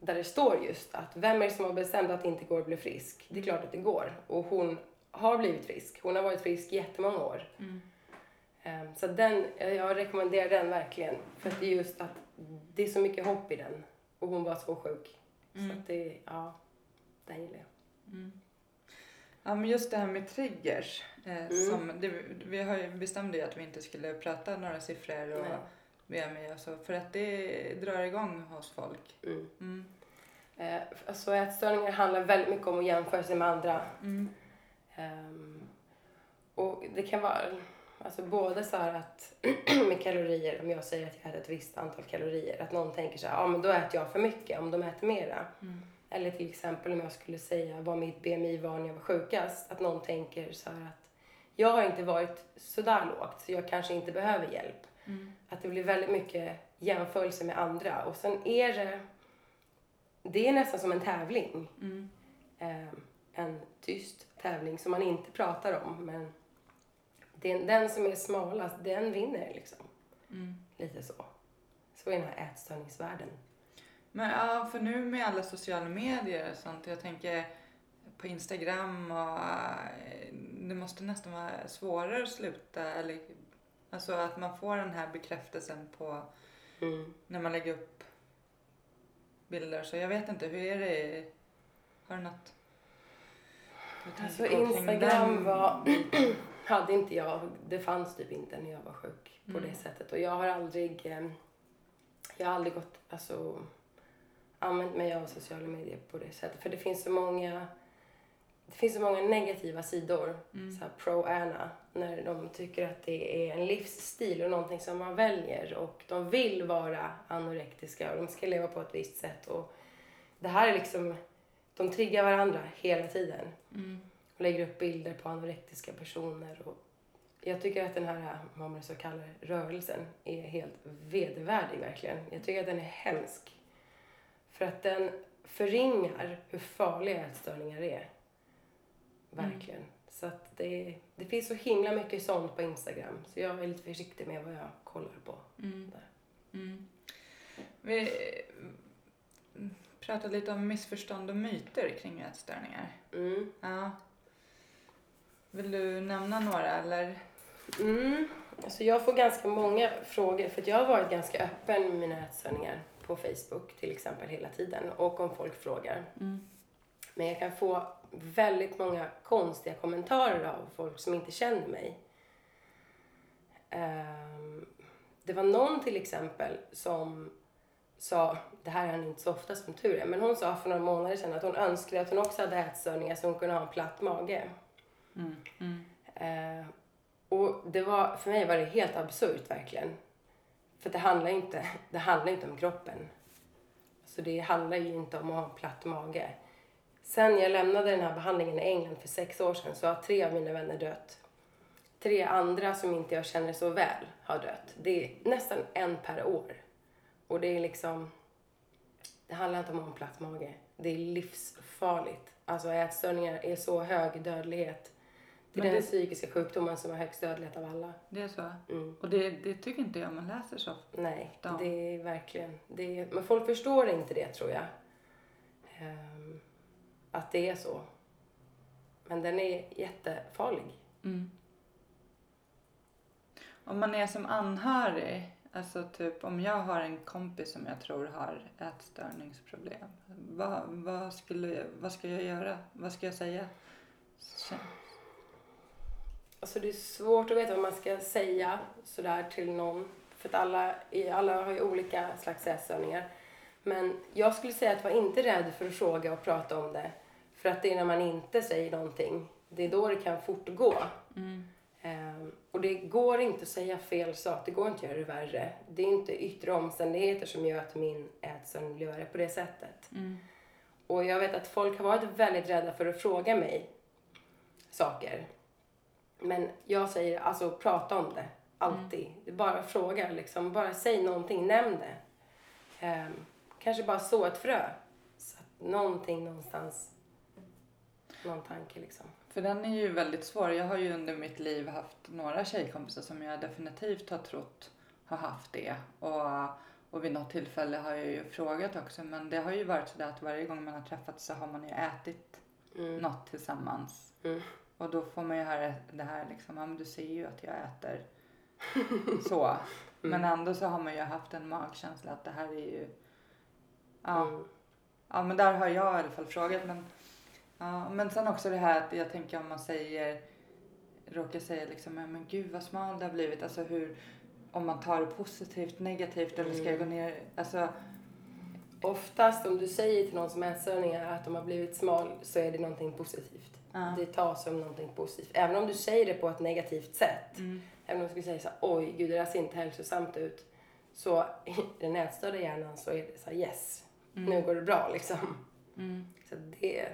Där det står just att vem är det som har bestämt att det inte går att bli frisk? Det är klart att det går. Och hon har blivit frisk. Hon har varit frisk jättemånga år. Mm. Ehm, Så den, jag rekommenderar den verkligen. För att det är just att det är så mycket hopp i den. Och hon var så sjuk. Mm. Så att det, ja, den gillar jag. Mm. Ja, men just det här med triggers. Eh, Mm. som, det, vi har ju bestämde ju att vi inte skulle prata några siffror och. BMI och så. För att det drar igång hos folk. Mm. Mm. Eh, Alltså ätstörningar handlar väldigt mycket om att jämföra sig med andra. Ehm, och det kan vara alltså både så att *clears throat* med kalorier, om jag säger att jag äter ett visst antal kalorier, att någon tänker så här, ja men då äter jag för mycket om de äter mera. Mm. Eller till exempel om jag skulle säga vad mitt BMI var när jag var sjukast, att någon tänker så här att jag har inte varit sådär lågt så jag kanske inte behöver hjälp. Mm. Att det blir väldigt mycket jämförelse med andra och sen är det det är nästan som en tävling. Mm. Eh, en tyst tävling som man inte pratar om. Men den, den som är smalast, den vinner liksom. Mm. Lite så. Så är den här ätstörningsvärlden. Men ja, för nu med alla sociala medier och sånt, jag tänker på Instagram och eh, det måste nästan vara svårare att sluta eller alltså att man får den här bekräftelsen på Mm. när man lägger upp bilder. Så jag vet inte, hur är det? Har du något? Alltså Instagram var? Hade inte jag, det fanns typ inte när jag var sjuk på Mm. det sättet. Och jag har aldrig, eh, jag har aldrig gått, alltså använt mig av sociala medier på det sättet. För det finns så många, det finns så många negativa sidor, Mm. så pro-Anna, när de tycker att det är en livsstil och någonting som man väljer och de vill vara anorektiska och de ska leva på ett visst sätt. Och det här är liksom, de triggar varandra hela tiden Mm. Lägger upp bilder på anorektiska personer. Och jag tycker att den här, vad man så kallar rörelsen, är helt vedervärdig verkligen. Jag tycker att den är hemsk. För att den förringar hur farliga ätstörningar är. Verkligen. Så att det, det finns så himla mycket sånt på Instagram. Så jag är lite försiktig med vad jag kollar på. Mm. Mm. Vi pratade lite om missförstånd och myter kring ätstörningar. Mm. Ja. Vill du nämna några eller? Mm. Alltså jag får ganska många frågor för jag har varit ganska öppen med mina ätstörningar på Facebook till exempel hela tiden och om folk frågar. Mm. Men jag kan få väldigt många konstiga kommentarer av folk som inte känner mig. Ehm, det var någon till exempel som sa, det här är inte så ofta som tur är, men hon sa för några månader sedan att hon önskade att hon också hade ätstörningar så hon kunde ha en platt mage. Mm. Mm. Eh, och det var, för mig var det helt absurt verkligen. För det handlar inte, det handlar inte om kroppen. Så det handlar ju inte om att ha en platt mage. Sen jag lämnade den här behandlingen i England för sex år sedan så har tre av mina vänner dött. Tre andra som inte jag känner så väl har dött. Det är nästan en per år. Och det är liksom, det handlar inte om att ha en platt mage. Det är livsfarligt. Alltså ätstörningar är så hög dödlighet. Det är Men den det- psykiska sjukdomen som har högst dödlighet av alla. Det är så? Mm. Och det, det tycker inte jag man läser så. Nej, Ja. det är verkligen... Det är, men folk förstår inte det, tror jag. Ehm, att det är så. Men den är jättefarlig. Mm. Om man är som anhörig, alltså typ om jag har en kompis som jag tror har ätstörningsproblem. Vad, vad, skulle, vad ska jag göra? Vad ska jag säga? Kän- Alltså det är svårt att veta vad man ska säga sådär till någon. För att alla, alla har ju olika slags ätstörningar. Men jag skulle säga att var inte rädd för att fråga och prata om det. För att det är när man inte säger någonting, det är då det kan fortgå. Mm. Ehm, och det går inte att säga fel sak, det går inte att göra det värre. Det är inte yttre omständigheter som gör att min ätstörning blir värre på det sättet. Mm. Och jag vet att folk har varit väldigt rädda för att fråga mig saker. Men jag säger alltså prata om det. Alltid. Det är bara fråga liksom. Bara säg någonting, nämn det. Ehm, kanske bara så ett frö. Så att någonting någonstans. Någon tanke liksom. För den är ju väldigt svår. Jag har ju under mitt liv haft några tjejkompisar som jag definitivt har trott har haft det. Och, och vid något tillfälle har jag ju frågat också. Men det har ju varit så att varje gång man har träffats så har man ju ätit Mm. något tillsammans. Mm. Och då får man ju höra det här liksom, ja men du ser ju att jag äter *laughs* så. Men ändå så har man ju haft en magkänsla att det här är ju, ja, Mm. ja men där har jag i alla fall frågat. Men, ja, men sen också det här att jag tänker om man säger, råkar säga liksom, ja, men gud vad smal det har blivit. Alltså hur, om man tar det positivt, negativt eller ska jag gå ner, alltså Oftast om du säger till någon som ätstörningar att de har blivit smal så är det någonting positivt. Ja. Det tas som någonting positivt. Även om du säger det på ett negativt sätt. Mm. Även om du skulle säga så här, oj gud det där ser inte hälsosamt ut. Så i den ätstörda hjärnan så är det så här, yes, nu går det bra liksom. Mm. Så det,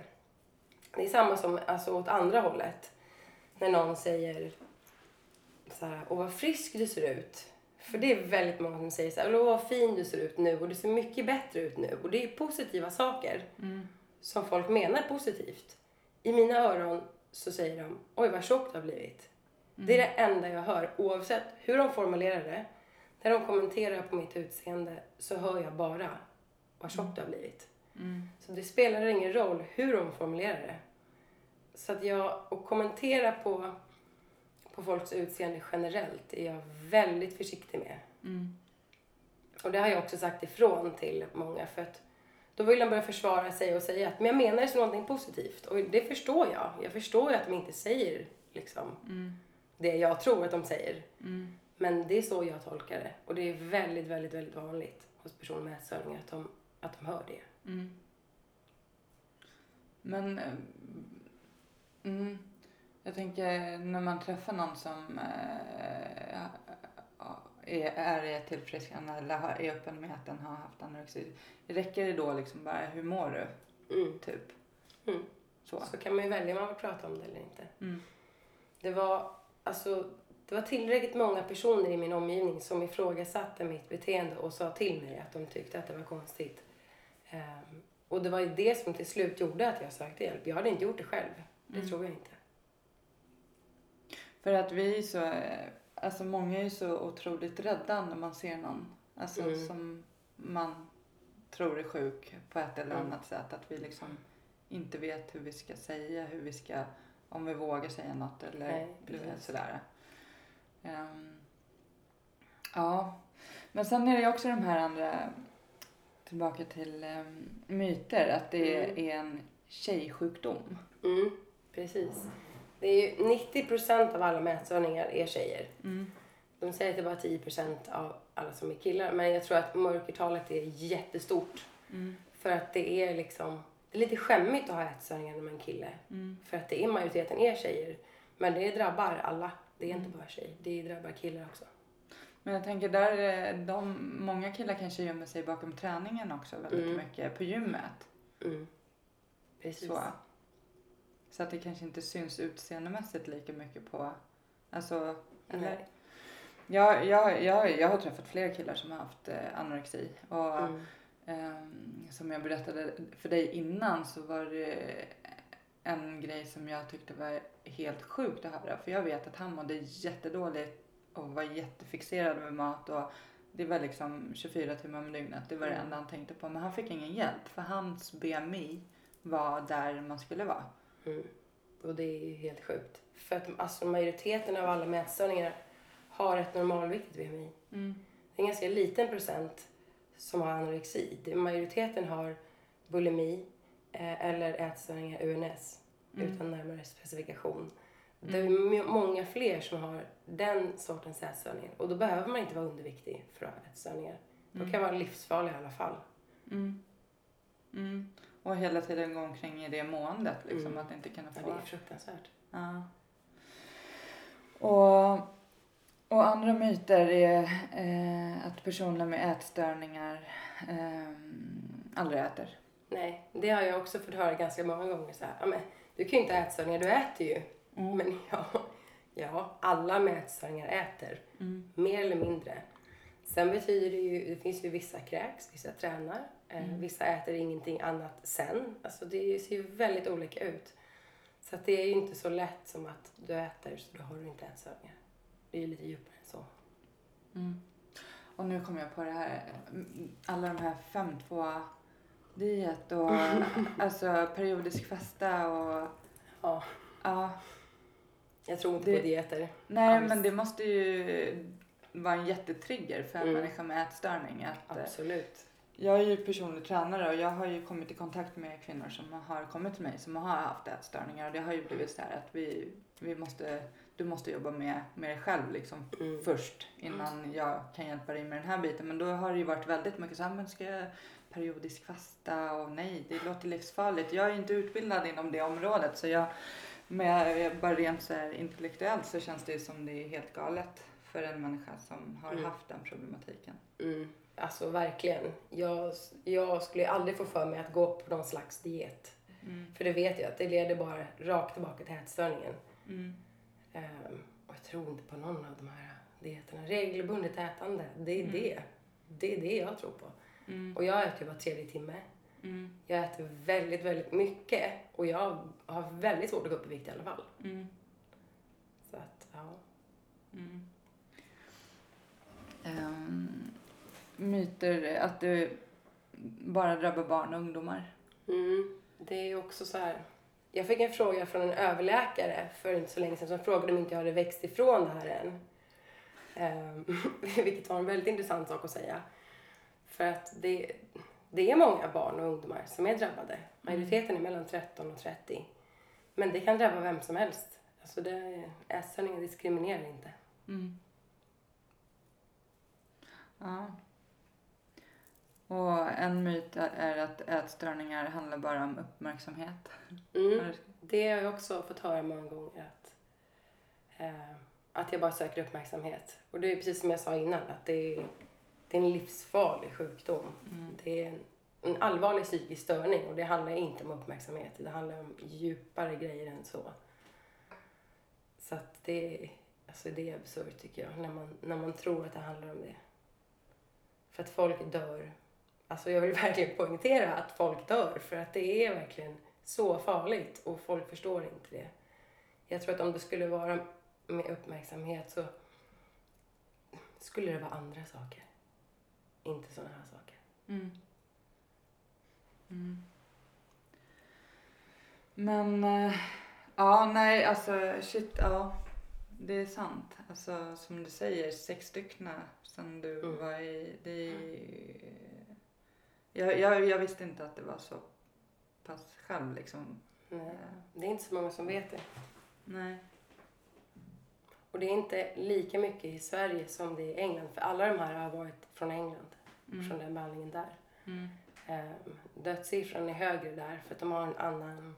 det är samma som alltså, åt andra hållet. När någon säger så här, åh vad frisk du ser ut. För det är väldigt många som säger så här, "Åh, vad fin du ser ut nu och du ser mycket bättre ut nu. Och det är positiva saker Mm. som folk menar positivt. I mina öron så säger de, oj vad tjock du har blivit. Det är det enda jag hör oavsett hur de formulerar det. När de kommenterar på mitt utseende så hör jag bara vad tjock du har blivit. Mm. Så det spelar ingen roll hur de formulerar det. Så att jag, och kommentera på, på folks utseende generellt är jag väldigt försiktig med. Mm. Och det har jag också sagt ifrån till många för att då vill de börja försvara sig och säga att men jag menar det som någonting positivt. Och det förstår jag. Jag förstår ju att de inte säger liksom Mm. det jag tror att de säger. Mm. Men det är så jag tolkar det. Och det är väldigt, väldigt, väldigt vanligt hos personer med ätstörningar att de, att de hör det. Mm. Men eh, mm, jag tänker när man träffar någon som eh, är, ett tillfrisknande eller är öppen med att den har haft anorexi. Räcker det då liksom bara hur mår du? Mm. Typ. Mm. Så. Så kan man ju välja om man vill prata om det eller inte. Mm. Det var, alltså, det var tillräckligt många personer i min omgivning som ifrågasatte mitt beteende och sa till mig att de tyckte att det var konstigt. Ehm, och det var ju det som till slut gjorde att jag sökte hjälp. Jag hade inte gjort det själv. Det Mm. tror jag inte. För att vi så, eh, alltså många är ju så otroligt rädda när man ser någon alltså, Mm. som man tror är sjuk på ett eller Mm. annat sätt. Att vi liksom inte vet hur vi ska säga, hur vi ska, om vi vågar säga något eller Nej, vet, precis. sådär. Ehm, ja, men sen är det också de här andra, tillbaka till um, myter, att det Mm. är en tjejsjukdom. Mm, precis. Det är ju 90% av alla med ätstörningar är tjejer. Mm. De säger att det är bara 10% av alla som är killar. Men jag tror att mörkertalet är jättestort. Mm. För att det är liksom, det är lite skämmigt att ha ätstörningar när man är en kille. Mm. För att det är majoriteten är tjejer. Men det drabbar alla. Det är Mm. inte bara tjejer. Det drabbar killar också. Men jag tänker där, eh, de, många killar kanske gömmer sig bakom träningen också väldigt Mm. mycket på gymmet. Mm. Precis. Så. Så att det kanske inte syns utseendemässigt lika mycket på, alltså, eller? Jag, jag, jag, jag har träffat flera killar som har haft eh, anorexi och Mm. ehm, som jag berättade för dig innan så var det en grej som jag tyckte var helt sjukt att höra. För jag vet att han mådde jättedåligt och var jättefixerad med mat och det var liksom 24 timmar om dygnet. Det var det Mm. enda han tänkte på. Men han fick ingen hjälp för hans BMI var där man skulle vara. Mm. Och det är ju helt sjukt. För att alltså, majoriteten av alla med ätstörningar har ett normalviktigt BMI. Mm. Det är en ganska liten procent som har anorexi. Majoriteten har bulimi eh, eller ätstörningar UNS Mm. utan närmare specifikation. Det är m- många fler som har den sortens ätstörningar och då behöver man inte vara underviktig för att ha ätstörningar. De kan vara livsfarliga i alla fall. Mm. Och hela tiden gå omkring i det måendet liksom. Mm. Att inte kunna Ja, få det är fruktansvärt. Ja. Och, och andra myter är eh, att personer med ätstörningar eh, aldrig äter. Nej, det har jag också fått höra ganska många gånger. Så här, ja, men, du kan ju inte ha ätstörningar, du äter ju. Mm. Men *laughs* ja, ja, alla med ätstörningar äter. Mm. Mer eller mindre. Sen betyder det ju, det finns ju vissa kräks, vissa tränar. Eh, Mm. Vissa äter ingenting annat sen. Alltså det ser ju väldigt olika ut. Så att det är ju inte så lätt som att du äter så då har du inte ätstörningar. Det är ju lite djupare än så. Mm. Och nu kommer jag på det här, mm, alla de här 5-2 diet och *laughs* alltså periodisk fasta och Ja, ja. jag tror inte Det- på dieter. Nej Alls. men det måste ju vara en jättetrigger för en Mm. människa med ätstörning. Att, eh, Absolut. Jag är ju personlig tränare och jag har ju kommit i kontakt med kvinnor som har kommit till mig som har haft ätstörningar och det har ju blivit så här att vi, vi måste, du måste jobba med, med dig själv liksom Mm. först innan jag kan hjälpa dig med den här biten. Men då har det ju varit väldigt mycket så här, men ska jag periodisk fasta och nej, det låter livsfarligt. Jag är inte utbildad inom det området så jag, men jag, bara rent så här intellektuellt så känns det som det är helt galet för en människa som har Mm. haft den problematiken. Mm. Alltså verkligen. Jag, jag skulle aldrig få för mig att gå på någon slags diet. Mm. För det vet jag att det leder bara rakt tillbaka till ätstörningen. Mm. Ehm, och jag tror inte på någon av de här dieterna. Regelbundet ätande, det är Mm. det. Det är det jag tror på. Mm. Och jag äter ju var tredje timme. Mm. Jag äter väldigt, väldigt mycket och jag har väldigt svårt att gå upp i vikt i alla fall. Mm. Så att, ja. Ehm, myter att det bara drabbar barn och ungdomar. Mm, det är ju också så här. Jag fick en fråga från en överläkare för inte så länge sedan som frågade om inte jag hade växt ifrån det här än. Ehm, *laughs* vilket var en väldigt intressant sak att säga. För att det, det är många barn och ungdomar som är drabbade. Majoriteten är mellan 13 och 30. Men det kan drabba vem som helst. Alltså det, ätstörningar diskriminerar inte. Mm. Ja. Och en myt är att ätstörningar handlar bara om uppmärksamhet. Mm. Det har jag också fått höra många gånger att, eh, att jag bara söker uppmärksamhet. Och det är precis som jag sa innan, att det är, det är en livsfarlig sjukdom. Mm. Det är en, en allvarlig psykisk störning och det handlar inte om uppmärksamhet. Det handlar om djupare grejer än så. Så att det, är- alltså det är absurt tycker jag, när man, när man tror att det handlar om det. För att folk dör. Alltså jag vill *laughs* verkligen poängtera att folk dör för att det är verkligen så farligt och folk förstår inte det. Jag tror att om det skulle vara med uppmärksamhet så skulle det vara andra saker. Inte sådana här saker. Mm. Mm. Men, äh, ja, nej, alltså shit, ja. Det är sant. Alltså som du säger, sex stycken sen du Mm. var i... Det är, jag, jag, jag visste inte att det var så pass själv liksom. Nej, det är inte så många som vet det. Nej. Och det är inte lika mycket i Sverige som det är i England. För alla de här har varit från England, Mm. från den behandlingen där. Mm. Eh, dödssiffran är högre där för att de har en annan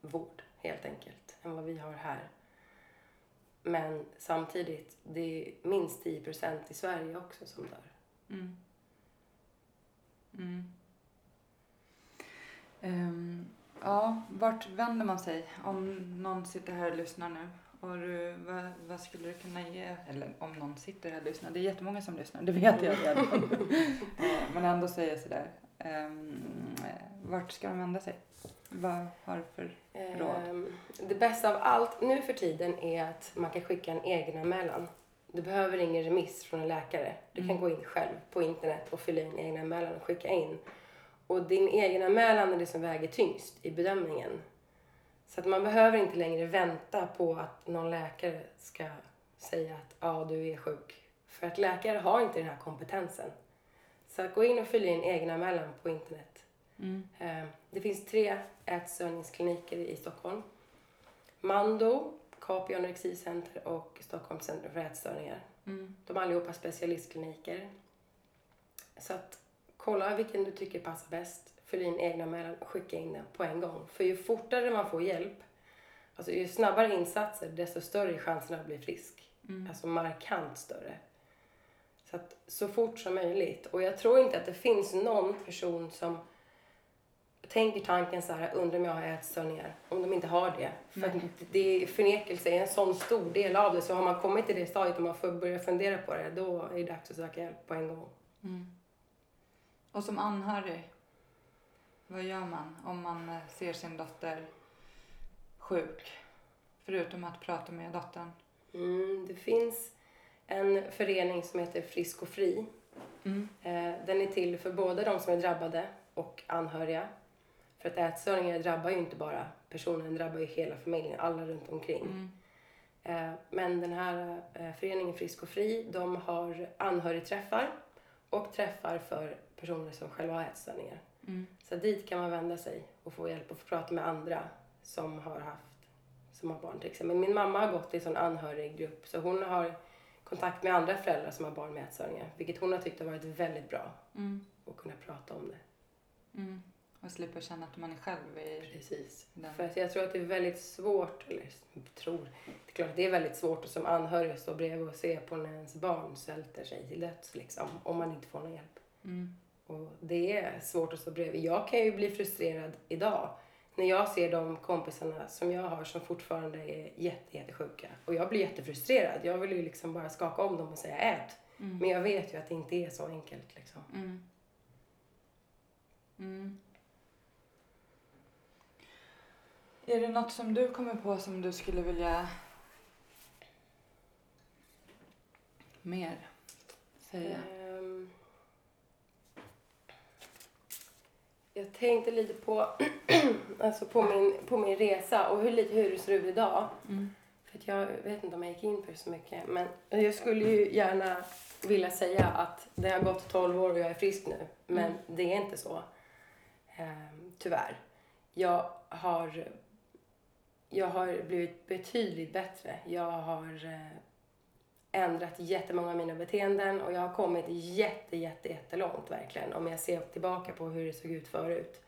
vård helt enkelt än vad vi har här. Men samtidigt, det är minst 10 procent i Sverige också som dör. Mm. Mm. Ehm, ja, vart vänder man sig om någon sitter här och lyssnar nu? Och du, vad, vad skulle du kunna ge? Eller om någon sitter här och lyssnar. Det är jättemånga som lyssnar, det vet jag redan. *laughs* Men ändå säger jag sådär. Um, vart ska de vända sig? Vad har för råd? Ehm, Det bästa av allt nu för tiden är att man kan skicka en egenanmälan. Du behöver ingen remiss från en läkare. Du kan Mm. gå in själv på internet och fylla i en egenanmälan och skicka in. Och din egenanmälan är det som väger tyngst i bedömningen. Så att man behöver inte längre vänta på att någon läkare ska säga att ja, du är sjuk. För att läkare har inte den här kompetensen. Så att gå in och fylla in egenanmälan på internet. Mm. Eh, Det finns tre ätstörningskliniker i Stockholm. Mando, Capio Anorexicenter och Stockholms centrum för ätstörningar. Mm. De är allihopa specialistkliniker. Så att kolla vilken du tycker passar bäst. Fyll in egna anmälan och skicka in den på en gång. För ju fortare man får hjälp, alltså ju snabbare insatser, desto större är chansen att bli frisk. Mm. Alltså markant större. Så att så fort som möjligt. Och jag tror inte att det finns någon person som tänker tanken så här, undrar om jag har ätstörningar, om de inte har det. För Nej. det förnekelse är en sån stor del av det. Så har man kommit till det stadiet och man får börja fundera på det, då är det dags att söka hjälp på en gång. Mm. Och som anhörig, vad gör man om man eh, ser sin dotter sjuk? Förutom att prata med dottern. Mm, det finns en förening som heter Frisk och Fri. Mm. Eh, Den är till för både de som är drabbade och anhöriga. För att ätstörningar drabbar ju inte bara personen, drabbar ju hela familjen, alla runt omkring. Mm. Eh, Men den här eh, föreningen Frisk och Fri, de har anhörigträffar och träffar för personer som själva har ätstörningar. Mm. Så dit kan man vända sig och få hjälp och få prata med andra som har haft, som har barn till exempel. Min mamma har gått i en sån anhöriggrupp så hon har kontakt med andra föräldrar som har barn med ätstörningar. Vilket hon har tyckt har varit väldigt bra Mm. att kunna prata om det. Mm. Och slippa känna att man är själv i Precis. den. För att jag tror att det är väldigt svårt, eller tror, det är klart att det är väldigt svårt att som anhörig att stå bredvid och se på när ens barn svälter sig till döds liksom, om man inte får någon hjälp. Mm. Och det är svårt att stå bredvid. Jag kan ju bli frustrerad idag när jag ser de kompisarna som jag har som fortfarande är jätte, jättesjuka och jag blir jättefrustrerad. Jag vill ju liksom bara skaka om dem och säga ät. Mm. Men jag vet ju att det inte är så enkelt liksom. Mm. Mm. Är det något som du kommer på som du skulle vilja mer säga? Ehm, jag tänkte lite på, *clears throat* alltså på, min, på min resa och hur, hur det ser ut idag. Mm. För att jag vet inte om jag gick in för det så mycket. Men jag skulle ju gärna vilja säga att det har gått 12 år och jag är frisk nu. Men Mm. det är inte så. Ehm, tyvärr. Jag har, jag har blivit betydligt bättre. Jag har eh, ändrat jättemånga av mina beteenden och jag har kommit jätte, jätte, jättelångt verkligen. Om jag ser tillbaka på hur det såg ut förut.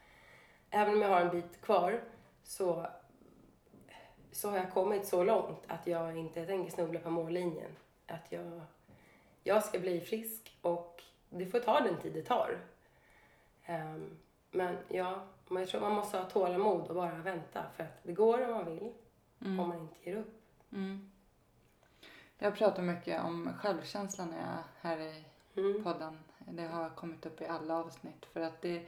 Även om jag har en bit kvar så så har jag kommit så långt att jag inte tänker snubbla på mållinjen. Att jag, jag ska bli frisk och det får ta den tid det tar. Um, men ja, men jag tror man måste ha tålamod och bara vänta för att det går om man vill, om man inte ger upp. Mm. Jag pratar mycket om självkänslan när jag är här i Mm. podden. Det har kommit upp i alla avsnitt. För att det,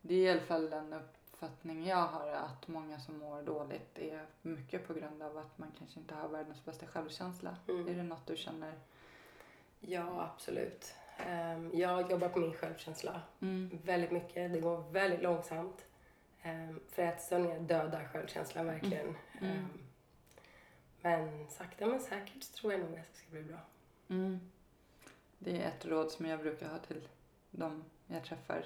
det är i alla fall den uppfattning jag har att många som mår dåligt är mycket på grund av att man kanske inte har världens bästa självkänsla. Mm. Är det något du känner? Ja, absolut. Ehm, jag jobbar på min självkänsla Mm. väldigt mycket. Det går väldigt långsamt. Um, för ätstörningar dödar självkänslan verkligen. Mm. Ehm, men sakta men säkert tror jag nog att det ska bli bra. Mm. Det är ett råd som jag brukar ha till de jag träffar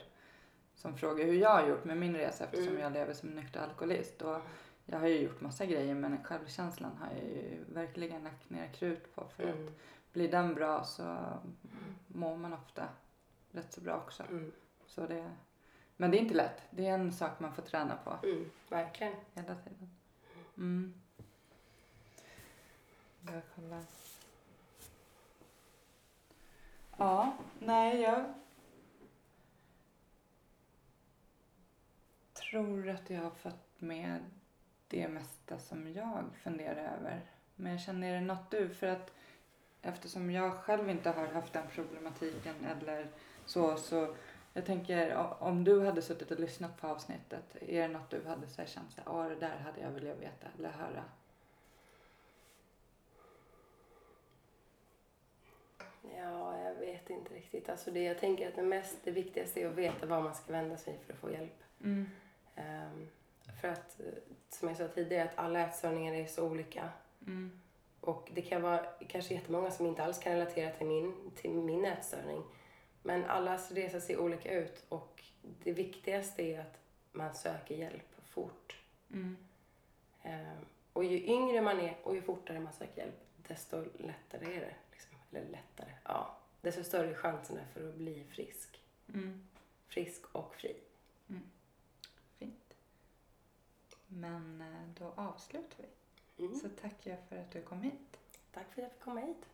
som frågar hur jag har gjort med min resa eftersom Mm. jag lever som nykter alkoholist. Och jag har ju gjort massa grejer men självkänslan har jag ju verkligen lagt ner krut på för att Mm. Blir den bra så mår man ofta rätt så bra också. Mm. Så det, men det är inte lätt. Det är en sak man får träna på Mm. Verkligen. hela tiden. Mm. Jag kollar. Ja, nej jag tror att jag har fått med det mesta som jag funderar över. Men jag känner, är det något du? För att eftersom jag själv inte har haft den problematiken eller så, så jag tänker om du hade suttit och lyssnat på avsnittet, är det något du hade så här, känt "Åh, det där hade jag velat veta eller höra? Ja, jag vet inte riktigt. Alltså det, jag tänker att det, mest, det viktigaste är att veta var man ska vända sig för att få hjälp. Mm. Ehm, för att, eh, som jag sa tidigare, att alla ätstörningar är så olika. Mm. Och det kan vara kanske jättemånga som inte alls kan relatera till min, till min ätstörning. Men allas resa ser olika ut och det viktigaste är att man söker hjälp fort. Mm. Ehm, och ju yngre man är och ju fortare man söker hjälp, desto lättare är det. Liksom. Eller lättare, ja. Desto större är chanserna för att bli frisk. Mm. Frisk och fri. Fint. Men eh, då avslutar vi. Mm. Så tackar jag för att du kom hit. Tack för att jag fick komma hit.